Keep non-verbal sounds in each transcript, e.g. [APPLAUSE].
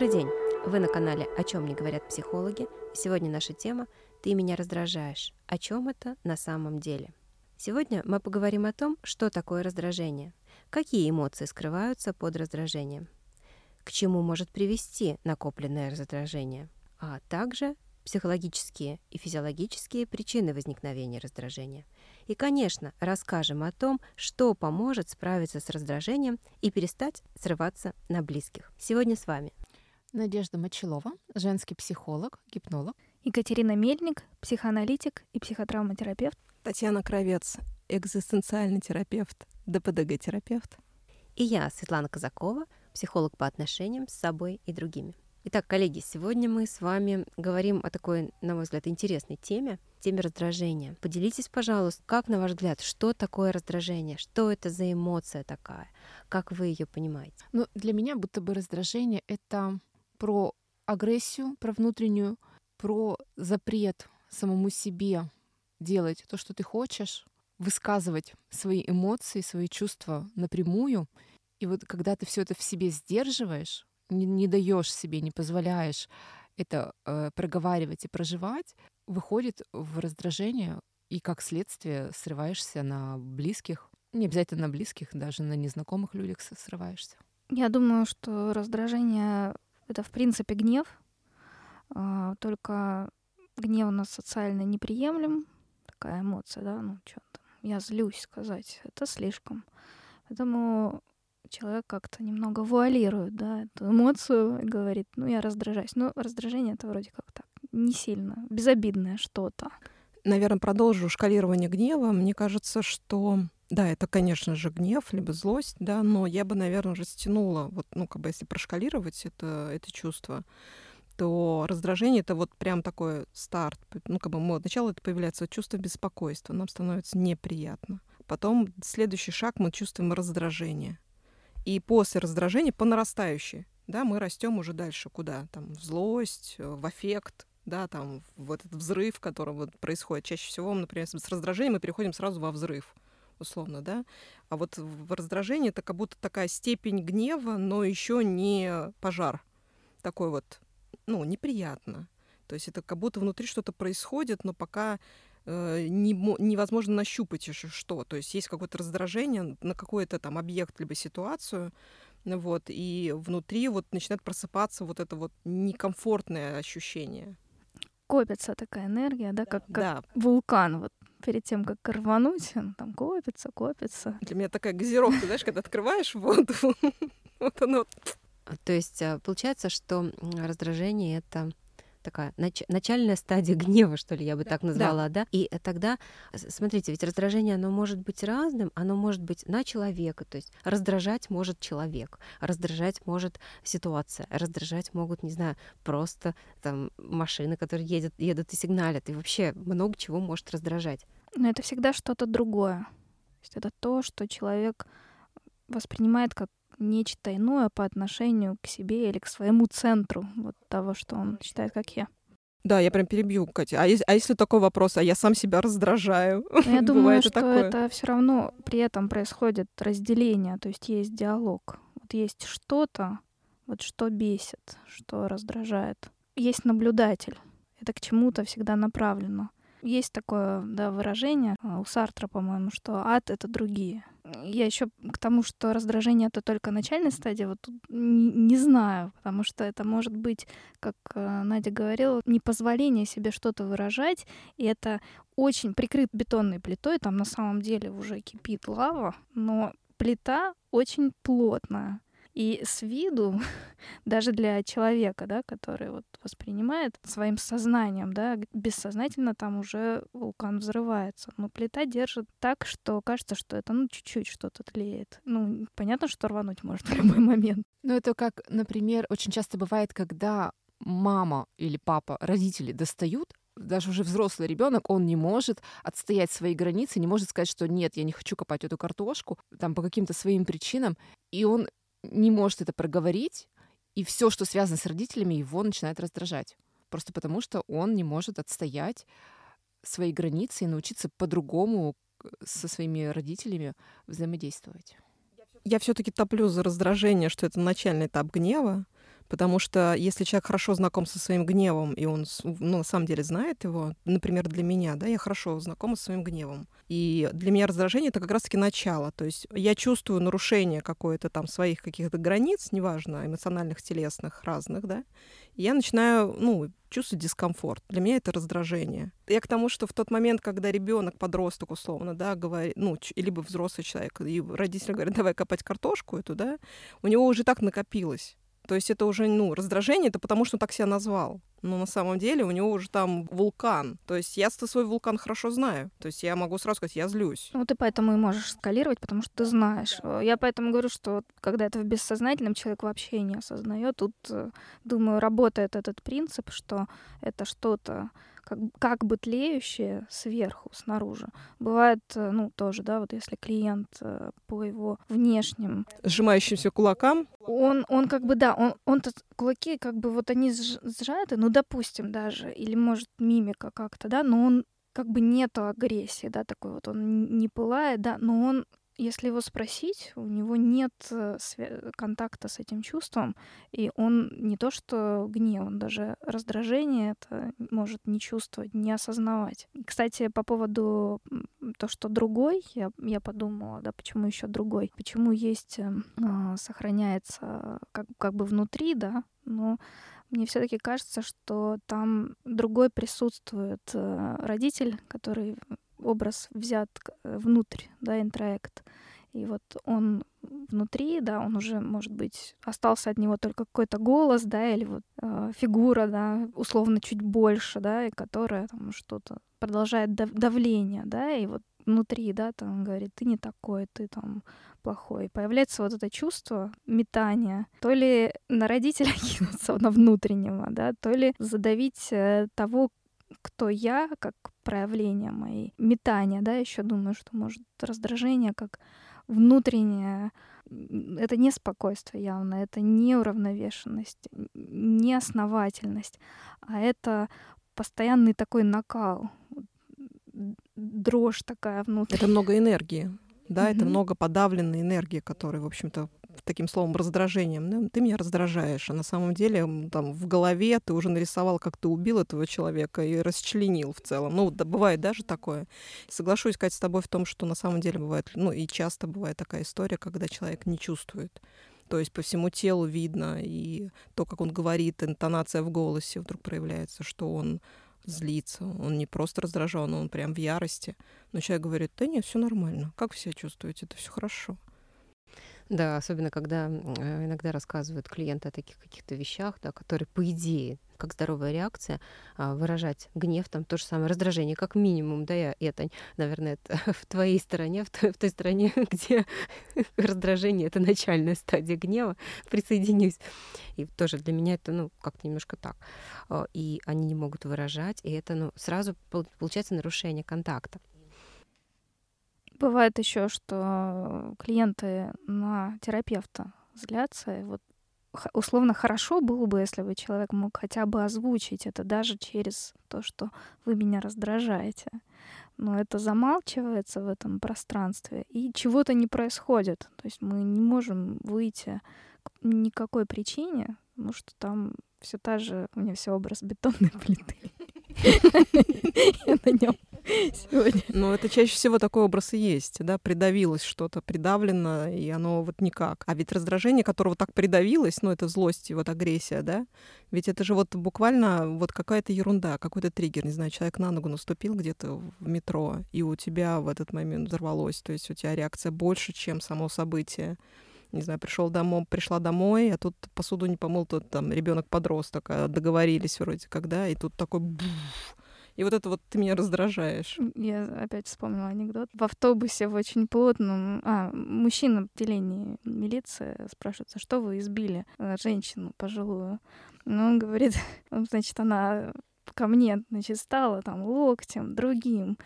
Добрый день! Вы на канале «О чем не говорят психологи». Сегодня наша тема «Ты меня раздражаешь». О чем это на самом деле? Сегодня мы поговорим о том, что такое раздражение, какие эмоции скрываются под раздражением, к чему может привести накопленное раздражение, а также психологические и физиологические причины возникновения раздражения. И, конечно, расскажем о том, что поможет справиться с раздражением и перестать срываться на близких. Сегодня с вами Надежда Мочелова, женский психолог, гипнолог. Екатерина Мельник, психоаналитик и психотравматерапевт. Татьяна Кровец, экзистенциальный терапевт, ДПДГ-терапевт. И я, Светлана Казакова, психолог по отношениям с собой и другими. Итак, коллеги, сегодня мы с вами говорим о такой, на мой взгляд, интересной теме, теме раздражения. Поделитесь, пожалуйста, как, на ваш взгляд, что такое раздражение, что это за эмоция такая, как вы ее понимаете? Ну, для меня будто бы раздражение — это про агрессию, про внутреннюю, про запрет самому себе делать то, что ты хочешь, высказывать свои эмоции, свои чувства напрямую. И вот когда ты все это в себе сдерживаешь, не, не даешь себе, не позволяешь это э, проговаривать и проживать, выходит в раздражение, и как следствие срываешься на близких, не обязательно на близких, даже на незнакомых людях срываешься. Я думаю, что раздражение это в принципе гнев, а, только гнев у нас социально неприемлем, такая эмоция, да, ну что там, я злюсь сказать, это слишком. Поэтому человек как-то немного вуалирует, да, эту эмоцию и говорит, ну я раздражаюсь. Но раздражение это вроде как так, не сильно, безобидное что-то. Наверное, продолжу шкалирование гнева. Мне кажется, что да, это, конечно же, гнев, либо злость, да, но я бы, наверное, растянула, вот, ну, как бы, если прошкалировать это, это чувство, то раздражение — это вот прям такой старт. Ну, как бы, мы, сначала это появляется чувство беспокойства, нам становится неприятно. Потом следующий шаг мы чувствуем раздражение. И после раздражения по нарастающей, да, мы растем уже дальше куда? Там в злость, в аффект, да, там в этот взрыв, который вот происходит. Чаще всего, например, с раздражением мы переходим сразу во взрыв условно, да. А вот в раздражении это как будто такая степень гнева, но еще не пожар. Такой вот, ну, неприятно. То есть это как будто внутри что-то происходит, но пока э, не, невозможно нащупать еще что. То есть есть какое-то раздражение на какой-то там объект либо ситуацию, вот, и внутри вот начинает просыпаться вот это вот некомфортное ощущение. Копится такая энергия, да, как, как да. вулкан вот перед тем, как рвануть, он там копится, копится. Для меня такая газировка, знаешь, когда открываешь воду, [LAUGHS] вот оно... То есть э, получается, что раздражение — это такая нач- начальная стадия [LAUGHS] гнева, что ли, я бы да. так назвала, да. да? И тогда, смотрите, ведь раздражение, оно может быть разным, оно может быть на человека, то есть раздражать может человек, раздражать может ситуация, раздражать могут, не знаю, просто там машины, которые едут, едут и сигналят, и вообще много чего может раздражать. Но это всегда что-то другое. То есть это то, что человек воспринимает как нечто иное по отношению к себе или к своему центру, вот того, что он считает, как я. Да, я прям перебью, Катя. А, если, а если такой вопрос, а я сам себя раздражаю? Но [LAUGHS] ну, я думаю, что такое. это все равно при этом происходит разделение, то есть есть диалог. Вот есть что-то, вот что бесит, что раздражает. Есть наблюдатель. Это к чему-то всегда направлено. Есть такое да, выражение а, у Сартра, по-моему, что ад — это другие. Я еще к тому, что раздражение это только начальная стадия, вот тут не, не знаю, потому что это может быть, как э, Надя говорила, непозволение себе что-то выражать, и это очень прикрыт бетонной плитой, там на самом деле уже кипит лава, но плита очень плотная. И с виду, [LAUGHS] даже для человека, да, который вот воспринимает своим сознанием, да, бессознательно там уже вулкан взрывается. Но плита держит так, что кажется, что это, ну, чуть-чуть что-то тлеет. Ну, понятно, что рвануть может в любой момент. Ну, это как, например, очень часто бывает, когда мама или папа, родители достают, даже уже взрослый ребенок, он не может отстоять свои границы, не может сказать, что нет, я не хочу копать эту картошку, там по каким-то своим причинам, и он не может это проговорить, и все, что связано с родителями, его начинает раздражать. Просто потому, что он не может отстоять свои границы и научиться по-другому со своими родителями взаимодействовать. Я все-таки топлю за раздражение, что это начальный этап гнева, Потому что если человек хорошо знаком со своим гневом, и он ну, на самом деле знает его, например, для меня, да, я хорошо знакома со своим гневом. И для меня раздражение это как раз-таки начало. То есть я чувствую нарушение какое-то там своих каких-то границ, неважно, эмоциональных, телесных, разных, да, и я начинаю, ну, чувствовать дискомфорт. Для меня это раздражение. Я к тому, что в тот момент, когда ребенок, подросток условно, да, говорит, ну, либо взрослый человек, и родители говорят, давай копать картошку эту, да, у него уже так накопилось. То есть это уже, ну, раздражение, это потому что он так себя назвал. Но на самом деле у него уже там вулкан. То есть я свой вулкан хорошо знаю. То есть я могу сразу сказать, я злюсь. Ну, ты поэтому и можешь скалировать, потому что ты знаешь. Я поэтому говорю, что когда это в бессознательном, человек вообще не осознает. Тут, э, думаю, работает этот принцип, что это что-то как, как бы тлеющее сверху, снаружи. Бывает, э, ну, тоже, да, вот если клиент э, по его внешним... Сжимающимся кулакам? Он, он как бы, да, он, он-то кулаки, как бы вот они сжаты, ну, допустим, даже, или, может, мимика как-то, да, но он как бы нету агрессии, да, такой вот, он не пылает, да, но он если его спросить, у него нет э, контакта с этим чувством, и он не то что гнев, он даже раздражение это может не чувствовать, не осознавать. Кстати, по поводу то, что другой, я, я подумала, да, почему еще другой, почему есть, э, сохраняется как, как бы внутри, да, но мне все-таки кажется, что там другой присутствует э, родитель, который образ взят э, внутрь, да, интроект. И вот он внутри, да, он уже, может быть, остался от него только какой-то голос, да, или вот э, фигура, да, условно чуть больше, да, и которая там что-то продолжает дав- давление, да, и вот внутри, да, там говорит, ты не такой, ты там плохой. Появляется вот это чувство метания, то ли на родителя [LAUGHS] кинуться, на внутреннего, да, то ли задавить э, того, кто я, как проявление моей метания, да, еще думаю, что может раздражение как внутреннее, это не спокойствие явно, это не уравновешенность, не основательность, а это постоянный такой накал, дрожь такая внутри. Это много энергии, да, mm-hmm. это много подавленной энергии, которая, в общем-то, таким словом раздражением. Ну, ты меня раздражаешь, а на самом деле там в голове ты уже нарисовал, как ты убил этого человека и расчленил в целом. Ну, да, бывает даже такое. Соглашусь, Катя, с тобой в том, что на самом деле бывает, ну и часто бывает такая история, когда человек не чувствует. То есть по всему телу видно, и то, как он говорит, интонация в голосе вдруг проявляется, что он злится, он не просто раздражен, он прям в ярости. Но человек говорит, да нет, все нормально, как вы себя чувствуете, это все хорошо. Да, особенно когда э, иногда рассказывают клиенты о таких каких-то вещах, да, которые, по идее, как здоровая реакция, а, выражать гнев, там то же самое раздражение, как минимум, да, я это, наверное, это [LAUGHS] в твоей стороне, в той, в той стороне, [LAUGHS] где [LAUGHS] раздражение это начальная стадия гнева, присоединюсь. И тоже для меня это, ну, как немножко так. А, и они не могут выражать, и это, ну, сразу получается нарушение контакта. Бывает еще, что клиенты на терапевта злятся. Вот условно хорошо было бы, если бы человек мог хотя бы озвучить это даже через то, что вы меня раздражаете. Но это замалчивается в этом пространстве, и чего-то не происходит. То есть мы не можем выйти к никакой причине, потому что там все та же, у меня все образ бетонной плиты. [LAUGHS] Я на нем сегодня. Но это чаще всего такой образ и есть, да, придавилось что-то, придавлено, и оно вот никак. А ведь раздражение, которого так придавилось, ну, это злость и вот агрессия, да, ведь это же вот буквально вот какая-то ерунда, какой-то триггер, не знаю, человек на ногу наступил где-то в метро, и у тебя в этот момент взорвалось, то есть у тебя реакция больше, чем само событие не знаю, пришел домой, пришла домой, а тут посуду не помыл, тут там ребенок подросток, а договорились вроде когда, и тут такой буф, и вот это вот ты меня раздражаешь. Я опять вспомнила анекдот. В автобусе в очень плотном... А, мужчина в отделении милиции спрашивается, что вы избили э, женщину пожилую? Ну, он говорит, [LAUGHS] значит, она ко мне, значит, стала там локтем, другим,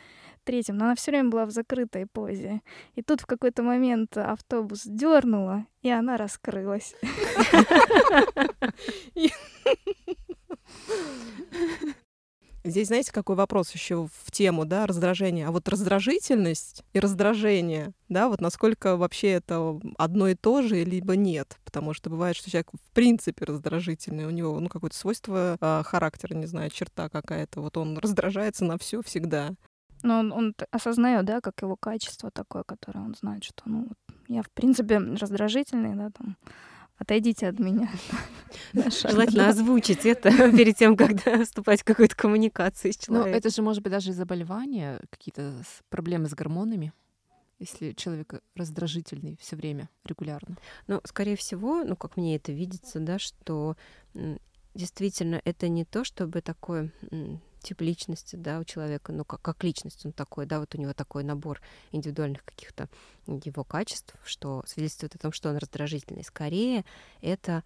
третьим, но она все время была в закрытой позе. И тут в какой-то момент автобус дернула, и она раскрылась. [LAUGHS] [LAUGHS] Здесь, знаете, какой вопрос еще в тему, да, раздражения. А вот раздражительность и раздражение, да, вот насколько вообще это одно и то же, либо нет. Потому что бывает, что человек в принципе раздражительный, у него, ну, какое-то свойство э, характера, не знаю, черта какая-то. Вот он раздражается на все всегда. Но он, он осознает, да, как его качество такое, которое он знает, что, ну, я, в принципе, раздражительный, да, там, отойдите от меня. [LAUGHS] Желательно озвучить это [LAUGHS] перед тем, как вступать в какую-то коммуникацию с человеком. Ну, это же может быть даже заболевания, какие-то проблемы с гормонами если человек раздражительный все время, регулярно? Ну, скорее всего, ну, как мне это видится, да, что действительно это не то, чтобы такое тип личности, да, у человека, ну, как, как личность он такой, да, вот у него такой набор индивидуальных каких-то его качеств, что свидетельствует о том, что он раздражительный. Скорее, это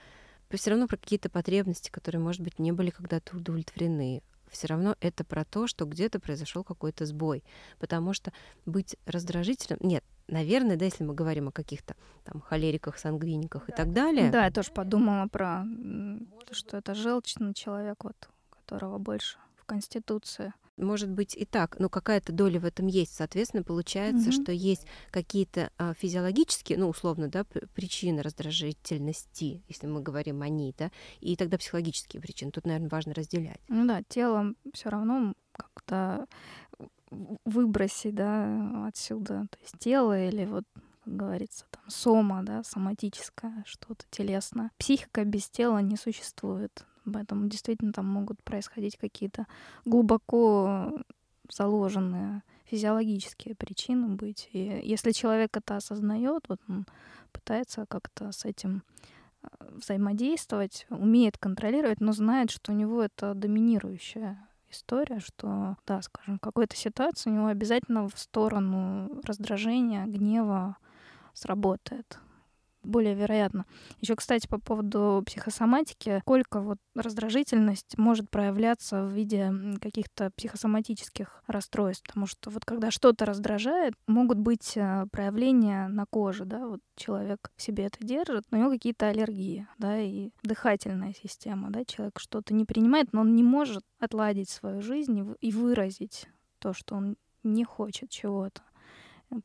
все равно про какие-то потребности, которые, может быть, не были когда-то удовлетворены. Все равно это про то, что где-то произошел какой-то сбой. Потому что быть раздражительным... Нет, наверное, да, если мы говорим о каких-то там холериках, сангвиниках да. и так далее. Да, я тоже подумала про то, что это желчный человек, вот, которого больше Конституции. Может быть и так, но какая-то доля в этом есть. Соответственно, получается, угу. что есть какие-то а, физиологические, ну, условно, да, причины раздражительности, если мы говорим о ней, да, и тогда психологические причины. Тут, наверное, важно разделять. Ну да, тело все равно как-то выбросить, да, отсюда, то есть тело или вот как говорится, там, сома, да, соматическое, что-то телесное. Психика без тела не существует. Поэтому действительно там могут происходить какие-то глубоко заложенные физиологические причины быть. И если человек это осознает, вот он пытается как-то с этим э, взаимодействовать, умеет контролировать, но знает, что у него это доминирующая история, что, да, скажем, в какой-то ситуации у него обязательно в сторону раздражения, гнева сработает более вероятно. Еще, кстати, по поводу психосоматики, сколько вот раздражительность может проявляться в виде каких-то психосоматических расстройств, потому что вот когда что-то раздражает, могут быть э, проявления на коже, да, вот человек себе это держит, но у него какие-то аллергии, да, и дыхательная система, да, человек что-то не принимает, но он не может отладить свою жизнь и выразить то, что он не хочет чего-то.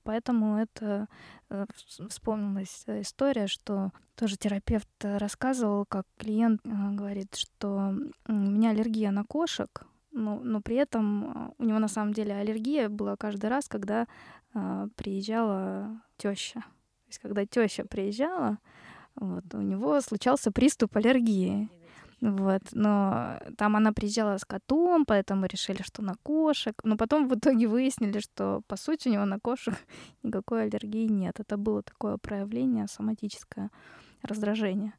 Поэтому это э, вспомнилась история, что тоже терапевт рассказывал, как клиент э, говорит, что у меня аллергия на кошек, но, но при этом э, у него на самом деле аллергия была каждый раз, когда приезжала теща. То есть когда теща приезжала, вот, у него случался приступ аллергии. Вот, но там она приезжала с котом, поэтому решили, что на кошек. Но потом в итоге выяснили, что по сути у него на кошек [LAUGHS] никакой аллергии нет. Это было такое проявление соматическое раздражение.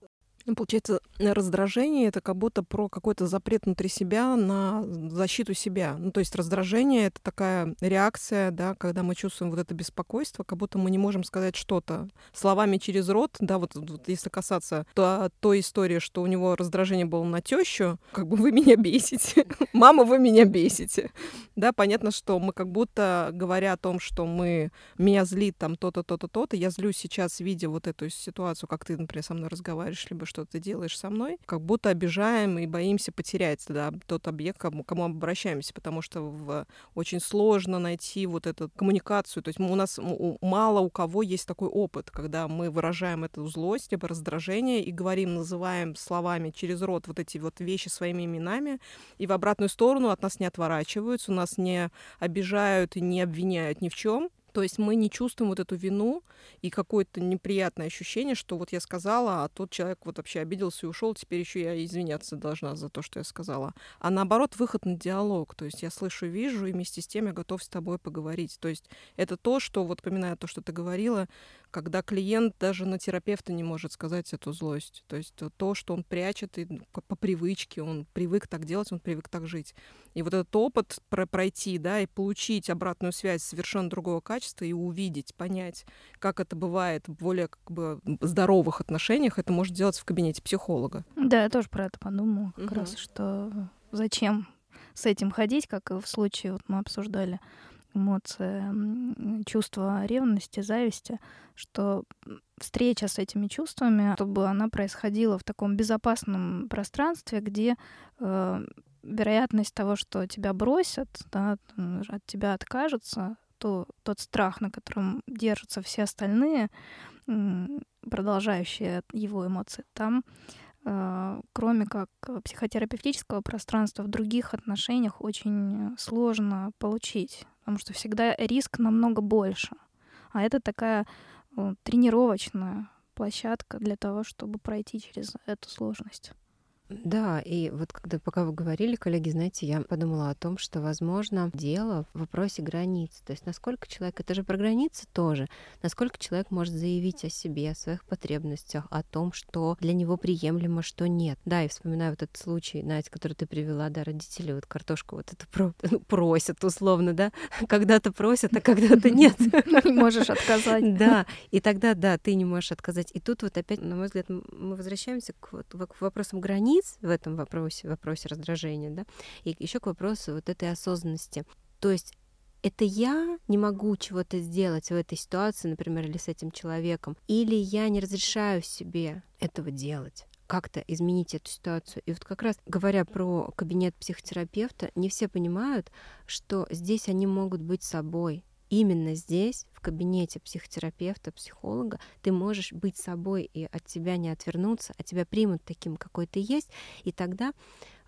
Ну, получается, раздражение это как будто про какой-то запрет внутри себя на защиту себя. Ну, то есть раздражение это такая реакция, да, когда мы чувствуем вот это беспокойство, как будто мы не можем сказать что-то словами через рот, да, вот, вот если касаться то, той истории, что у него раздражение было на тещу, как бы вы меня [LAUGHS] бесите, [LAUGHS] мама, вы меня бесите. Да, понятно, что мы как будто, говоря о том, что мы, меня злит там то-то, то-то, то-то, я злюсь сейчас, видя вот эту ситуацию, как ты, например, со мной разговариваешь, либо что ты делаешь со мной, как будто обижаем и боимся потерять да, тот объект, кому, кому обращаемся, потому что в, очень сложно найти вот эту коммуникацию. То есть у нас мало у кого есть такой опыт, когда мы выражаем эту злость, либо раздражение и говорим, называем словами через рот вот эти вот вещи своими именами, и в обратную сторону от нас не отворачиваются, у нас не обижают и не обвиняют ни в чем, то есть мы не чувствуем вот эту вину и какое-то неприятное ощущение, что вот я сказала, а тот человек вот вообще обиделся и ушел, теперь еще я извиняться должна за то, что я сказала. А наоборот, выход на диалог. То есть я слышу, вижу, и вместе с тем я готов с тобой поговорить. То есть это то, что, вот поминая то, что ты говорила, когда клиент даже на терапевта не может сказать эту злость. То есть то, что он прячет и по привычке, он привык так делать, он привык так жить. И вот этот опыт пройти, да, и получить обратную связь совершенно другого качества и увидеть, понять, как это бывает в более как бы здоровых отношениях, это может делаться в кабинете психолога. Да, я тоже про это подумала, как угу. раз, что зачем с этим ходить, как и в случае, вот мы обсуждали эмоции, чувство ревности, зависти, что встреча с этими чувствами, чтобы она происходила в таком безопасном пространстве, где э, вероятность того, что тебя бросят, да, от тебя откажутся, то тот страх, на котором держатся все остальные, продолжающие его эмоции, там а, кроме как психотерапевтического пространства в других отношениях очень сложно получить, потому что всегда риск намного больше. А это такая тренировочная площадка для того, чтобы пройти через эту сложность. Да, и вот когда пока вы говорили, коллеги, знаете, я подумала о том, что, возможно, дело в вопросе границ. То есть насколько человек, это же про границы тоже, насколько человек может заявить о себе, о своих потребностях, о том, что для него приемлемо, что нет. Да, и вспоминаю вот этот случай, Надя, который ты привела, да, родители вот картошку вот это про, ну, просят условно, да, [LAUGHS] когда-то просят, а когда-то нет. Не [LAUGHS] можешь отказать. Да, и тогда, да, ты не можешь отказать. И тут вот опять, на мой взгляд, мы возвращаемся к, вот, к вопросам границ, границ в этом вопросе, вопросе раздражения, да, и еще к вопросу вот этой осознанности. То есть это я не могу чего-то сделать в этой ситуации, например, или с этим человеком, или я не разрешаю себе этого делать как-то изменить эту ситуацию. И вот как раз говоря про кабинет психотерапевта, не все понимают, что здесь они могут быть собой, именно здесь, в кабинете психотерапевта, психолога, ты можешь быть собой и от тебя не отвернуться, а тебя примут таким, какой ты есть, и тогда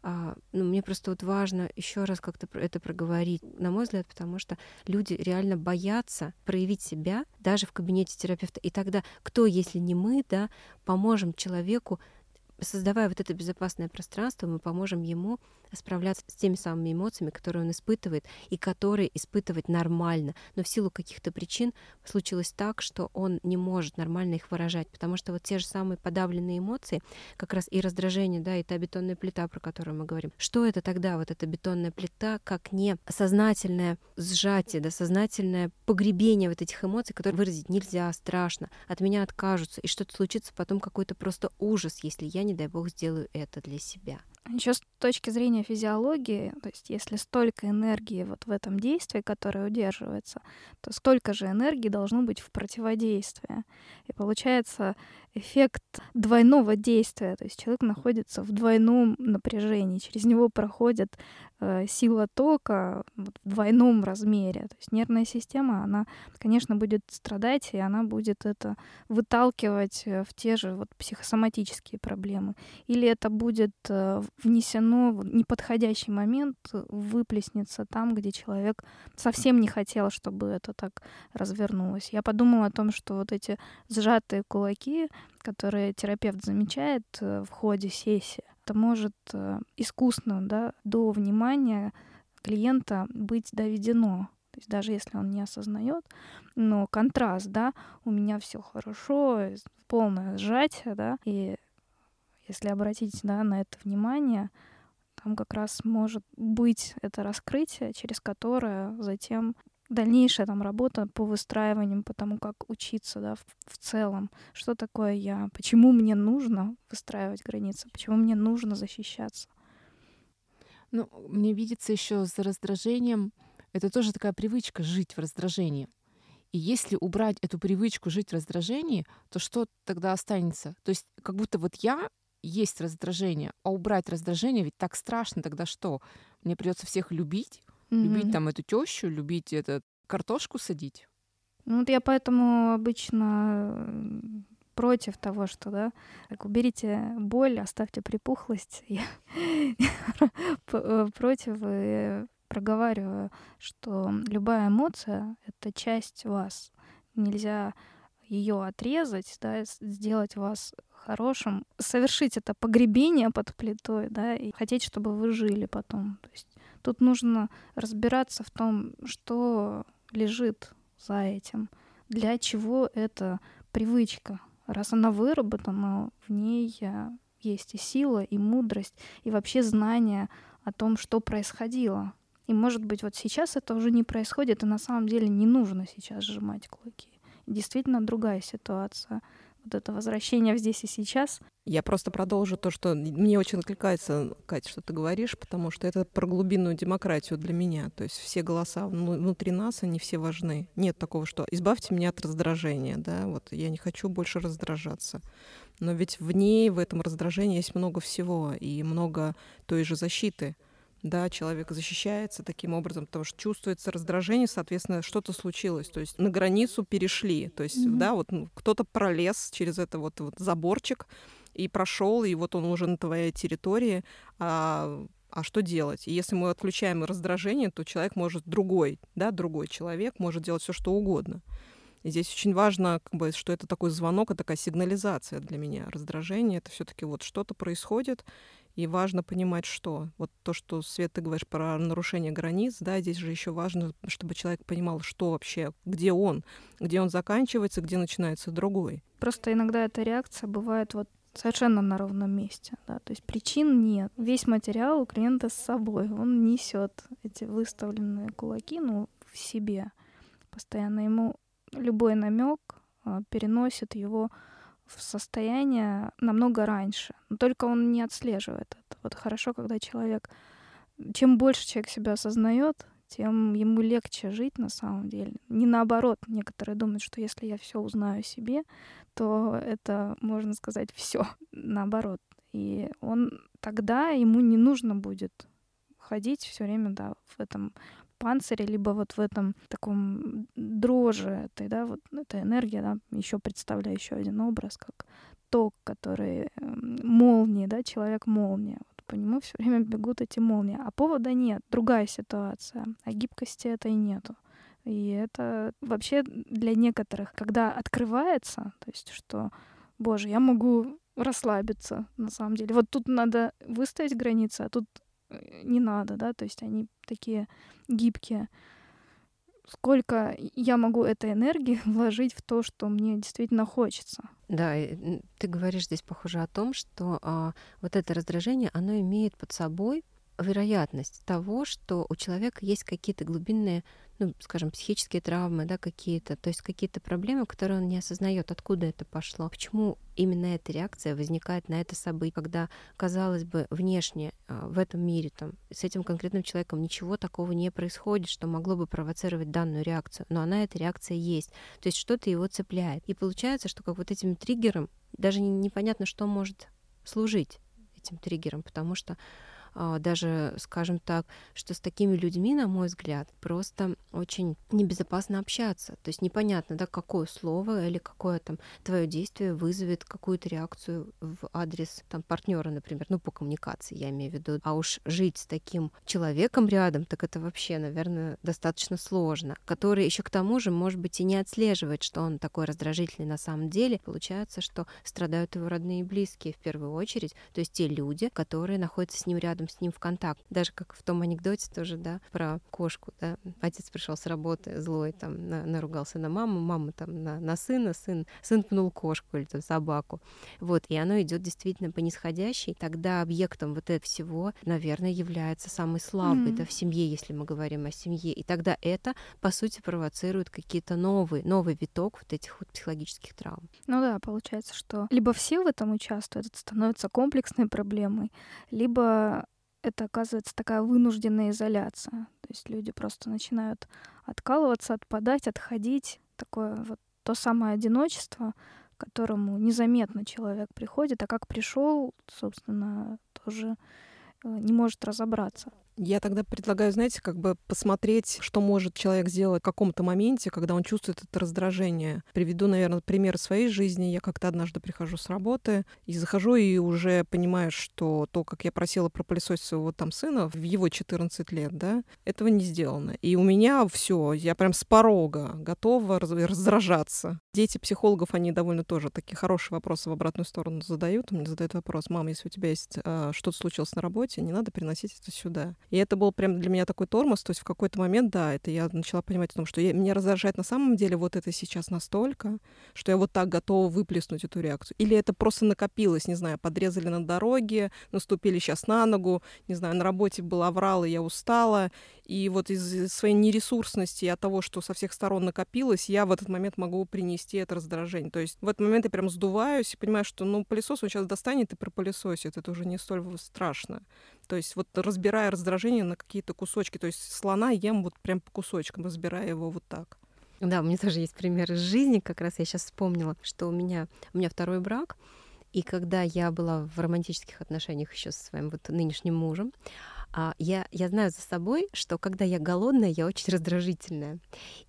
а, ну, мне просто вот важно еще раз как-то это проговорить, на мой взгляд, потому что люди реально боятся проявить себя даже в кабинете терапевта. И тогда кто, если не мы, да, поможем человеку создавая вот это безопасное пространство, мы поможем ему справляться с теми самыми эмоциями, которые он испытывает, и которые испытывать нормально. Но в силу каких-то причин случилось так, что он не может нормально их выражать, потому что вот те же самые подавленные эмоции, как раз и раздражение, да, и та бетонная плита, про которую мы говорим. Что это тогда, вот эта бетонная плита, как не сознательное сжатие, да, сознательное погребение вот этих эмоций, которые выразить нельзя, страшно, от меня откажутся, и что-то случится потом какой-то просто ужас, если я, не дай бог, сделаю это для себя. Еще с точки зрения физиологии, то есть если столько энергии вот в этом действии, которое удерживается, то столько же энергии должно быть в противодействии. И получается эффект двойного действия, то есть человек находится в двойном напряжении, через него проходит э, сила тока вот, в двойном размере. То есть нервная система, она, конечно, будет страдать, и она будет это выталкивать э, в те же вот психосоматические проблемы. Или это будет э, внесено в неподходящий момент, выплеснется там, где человек совсем не хотел, чтобы это так развернулось. Я подумала о том, что вот эти сжатые кулаки, которые терапевт замечает э, в ходе сессии, это может э, искусно да, до внимания клиента быть доведено. То есть даже если он не осознает, но контраст, да, у меня все хорошо, полное сжатие, да, и если обратить да, на это внимание, там как раз может быть это раскрытие, через которое затем дальнейшая там работа по выстраиванию, по тому, как учиться, да, в, в целом. Что такое я? Почему мне нужно выстраивать границы? Почему мне нужно защищаться? Ну, мне видится еще за раздражением, это тоже такая привычка жить в раздражении. И если убрать эту привычку жить в раздражении, то что тогда останется? То есть как будто вот я есть раздражение, а убрать раздражение ведь так страшно, тогда что? Мне придется всех любить, mm-hmm. любить там эту тещу, любить этот картошку садить. Ну вот я поэтому обычно против того, что, да, так уберите боль, оставьте припухлость. [LAUGHS] Я э, против и проговариваю, что любая эмоция — это часть вас. Нельзя ее отрезать, да, сделать вас хорошим, совершить это погребение под плитой, да, и хотеть, чтобы вы жили потом. То есть тут нужно разбираться в том, что лежит за этим, для чего эта привычка. Раз она выработана, в ней э, есть и сила, и мудрость, и вообще знание о том, что происходило. И может быть вот сейчас это уже не происходит, и на самом деле не нужно сейчас сжимать кулаки. Действительно другая ситуация вот это возвращение в здесь и сейчас. Я просто продолжу то, что мне очень откликается, Катя, что ты говоришь, потому что это про глубинную демократию для меня. То есть все голоса внутри нас, они все важны. Нет такого, что избавьте меня от раздражения, да, вот я не хочу больше раздражаться. Но ведь в ней, в этом раздражении есть много всего и много той же защиты, да, человек защищается таким образом, потому что чувствуется раздражение, соответственно, что-то случилось, то есть на границу перешли, то есть, mm-hmm. да, вот ну, кто-то пролез через это вот, вот заборчик и прошел, и вот он уже на твоей территории, а а что делать? И если мы отключаем раздражение, то человек может другой, да, другой человек может делать все, что угодно. И здесь очень важно, как бы, что это такой звонок, это такая сигнализация для меня. Раздражение — это все таки вот что-то происходит, и важно понимать, что. Вот то, что, Свет, ты говоришь про нарушение границ, да, здесь же еще важно, чтобы человек понимал, что вообще, где он, где он заканчивается, где начинается другой. Просто иногда эта реакция бывает вот совершенно на ровном месте. Да? То есть причин нет. Весь материал у клиента с собой. Он несет эти выставленные кулаки ну, в себе. Постоянно ему любой намек а, переносит его в состояние намного раньше. Но только он не отслеживает это. Вот хорошо, когда человек... Чем больше человек себя осознает, тем ему легче жить на самом деле. Не наоборот. Некоторые думают, что если я все узнаю о себе, то это, можно сказать, все [LAUGHS] наоборот. И он тогда ему не нужно будет ходить все время, да, в этом панцире, либо вот в этом таком дрожи этой, да, вот эта энергия, да, еще представляю еще один образ, как ток, который эм, молнии, да, человек молния. Вот по нему все время бегут эти молнии. А повода нет, другая ситуация. А гибкости этой нету. И это вообще для некоторых, когда открывается, то есть что, боже, я могу расслабиться на самом деле. Вот тут надо выставить границы, а тут не надо, да, то есть они такие гибкие. Сколько я могу этой энергии [LAUGHS] вложить в то, что мне действительно хочется. Да, ты говоришь здесь, похоже, о том, что а, вот это раздражение, оно имеет под собой вероятность того, что у человека есть какие-то глубинные ну, скажем, психические травмы, да, какие-то, то есть какие-то проблемы, которые он не осознает, откуда это пошло, почему именно эта реакция возникает на это событие, когда, казалось бы, внешне а, в этом мире там с этим конкретным человеком ничего такого не происходит, что могло бы провоцировать данную реакцию, но она эта реакция есть, то есть что-то его цепляет, и получается, что как вот этим триггером даже непонятно, что может служить этим триггером, потому что даже, скажем так, что с такими людьми, на мой взгляд, просто очень небезопасно общаться. То есть непонятно, да, какое слово или какое там твое действие вызовет какую-то реакцию в адрес там партнера, например, ну по коммуникации я имею в виду. А уж жить с таким человеком рядом, так это вообще, наверное, достаточно сложно. Который еще к тому же, может быть, и не отслеживает, что он такой раздражительный на самом деле. Получается, что страдают его родные и близкие в первую очередь, то есть те люди, которые находятся с ним рядом с ним в контакт. Даже как в том анекдоте тоже, да, про кошку, да. Отец пришел с работы злой, там, на, наругался на маму, мама там на, на сына, сын, сын пнул кошку или там собаку. Вот, и оно идет действительно по нисходящей. Тогда объектом вот этого всего, наверное, является самый слабый, mm-hmm. да, в семье, если мы говорим о семье. И тогда это, по сути, провоцирует какие-то новые, новый виток вот этих вот психологических травм. Ну да, получается, что либо все в этом участвуют, это становится комплексной проблемой, либо это оказывается такая вынужденная изоляция. То есть люди просто начинают откалываться, отпадать, отходить. Такое вот то самое одиночество, к которому незаметно человек приходит, а как пришел, собственно, тоже э, не может разобраться. Я тогда предлагаю, знаете, как бы посмотреть, что может человек сделать в каком-то моменте, когда он чувствует это раздражение. Приведу, наверное, пример своей жизни. Я как-то однажды прихожу с работы и захожу и уже понимаю, что то, как я просила пропылесосить своего там сына в его 14 лет, да, этого не сделано. И у меня все, я прям с порога готова раздражаться. Дети психологов, они довольно тоже такие хорошие вопросы в обратную сторону задают. Мне задают вопрос, мама, если у тебя есть а, что-то случилось на работе, не надо приносить это сюда. И это был прям для меня такой тормоз. То есть в какой-то момент, да, это я начала понимать о том, что я, меня раздражает на самом деле вот это сейчас настолько, что я вот так готова выплеснуть эту реакцию. Или это просто накопилось, не знаю, подрезали на дороге, наступили сейчас на ногу, не знаю, на работе была врал, и я устала. И вот из своей нересурсности и от того, что со всех сторон накопилось, я в этот момент могу принести это раздражение. То есть в этот момент я прям сдуваюсь и понимаю, что ну пылесос он сейчас достанет и пропылесосит. Это уже не столь страшно. То есть вот разбирая раздражение на какие-то кусочки, то есть слона ем вот прям по кусочкам, разбирая его вот так. Да, у меня тоже есть пример из жизни, как раз я сейчас вспомнила, что у меня, у меня второй брак, и когда я была в романтических отношениях еще со своим вот нынешним мужем, А я, я знаю за собой, что когда я голодная, я очень раздражительная.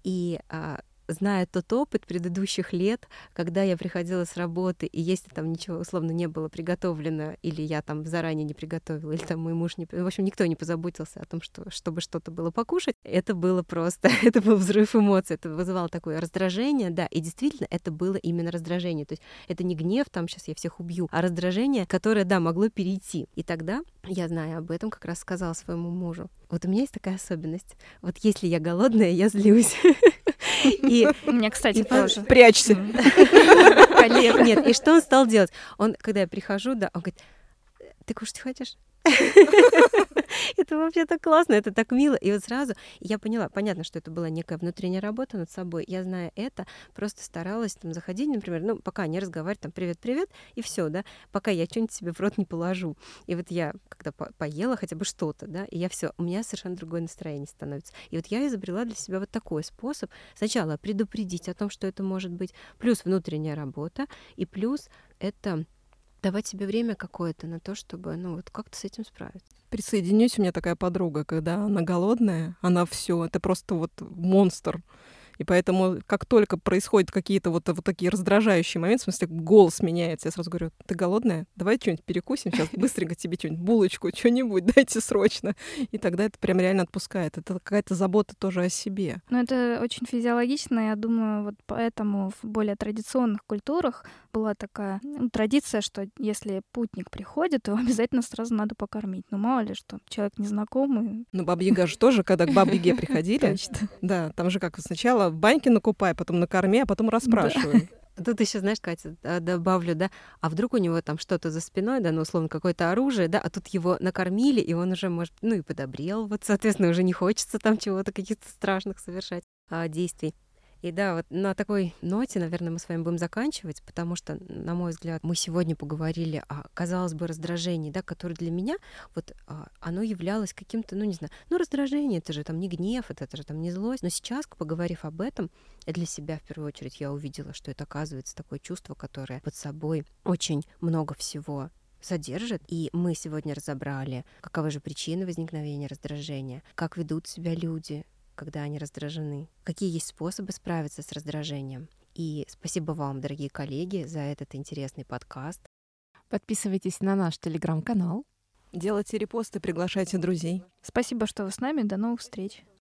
И а, зная тот опыт предыдущих лет, когда я приходила с работы, и если там ничего условно не было приготовлено, или я там заранее не приготовила, или там мой муж не... В общем, никто не позаботился о том, что, чтобы что-то было покушать, это было просто... [LAUGHS] это был взрыв эмоций, это вызывало такое раздражение, да, и действительно это было именно раздражение. То есть это не гнев, там сейчас я всех убью, а раздражение, которое, да, могло перейти. И тогда я, зная об этом, как раз сказала своему мужу. Вот у меня есть такая особенность. Вот если я голодная, я злюсь. [LAUGHS] И у меня, кстати, тоже. Прячься. [LAUGHS] Нет, и что он стал делать? Он, когда я прихожу, да, он говорит, ты кушать хочешь? [LAUGHS] это вообще так классно, это так мило. И вот сразу я поняла, понятно, что это была некая внутренняя работа над собой. Я, зная это, просто старалась там заходить, например, ну, пока не разговаривать, там, привет-привет, и все, да, пока я что-нибудь себе в рот не положу. И вот я, когда по поела хотя бы что-то, да, и я все, у меня совершенно другое настроение становится. И вот я изобрела для себя вот такой способ. Сначала предупредить о том, что это может быть, плюс внутренняя работа, и плюс это давать себе время какое-то на то, чтобы, ну, вот как-то с этим справиться. Присоединюсь, у меня такая подруга, когда она голодная, она все, это просто вот монстр. И поэтому, как только происходят какие-то вот, вот такие раздражающие моменты, в смысле, голос меняется, я сразу говорю, ты голодная? Давай что-нибудь перекусим сейчас, быстренько тебе что-нибудь, булочку, что-нибудь [LAUGHS] дайте срочно. И тогда это прям реально отпускает. Это какая-то забота тоже о себе. Ну, это очень физиологично, я думаю, вот поэтому в более традиционных культурах была такая ну, традиция, что если путник приходит, то [LAUGHS] обязательно сразу надо покормить. Ну, мало ли, что человек незнакомый. Ну, Баба же тоже, когда к Бабе приходили, [LAUGHS] да, там же как сначала в баньке накупай, потом накорми, а потом расспрашивай. Тут еще, знаешь, Катя, добавлю, да, а вдруг у него там что-то за спиной, да, ну, условно, какое-то оружие, да, а тут его накормили, и он уже, может, ну, и подобрел, вот, соответственно, уже не хочется там чего-то, каких-то страшных совершать а, действий. И да, вот на такой ноте, наверное, мы с вами будем заканчивать, потому что, на мой взгляд, мы сегодня поговорили о, казалось бы, раздражении, да, которое для меня, вот а, оно являлось каким-то, ну, не знаю, ну, раздражение, это же там не гнев, это, это же там не злость. Но сейчас, поговорив об этом, для себя в первую очередь я увидела, что это оказывается такое чувство, которое под собой очень много всего содержит. И мы сегодня разобрали, каковы же причины возникновения раздражения, как ведут себя люди, когда они раздражены, какие есть способы справиться с раздражением. И спасибо вам, дорогие коллеги, за этот интересный подкаст. Подписывайтесь на наш телеграм-канал. Делайте репосты, приглашайте друзей. Спасибо, что вы с нами. До новых встреч.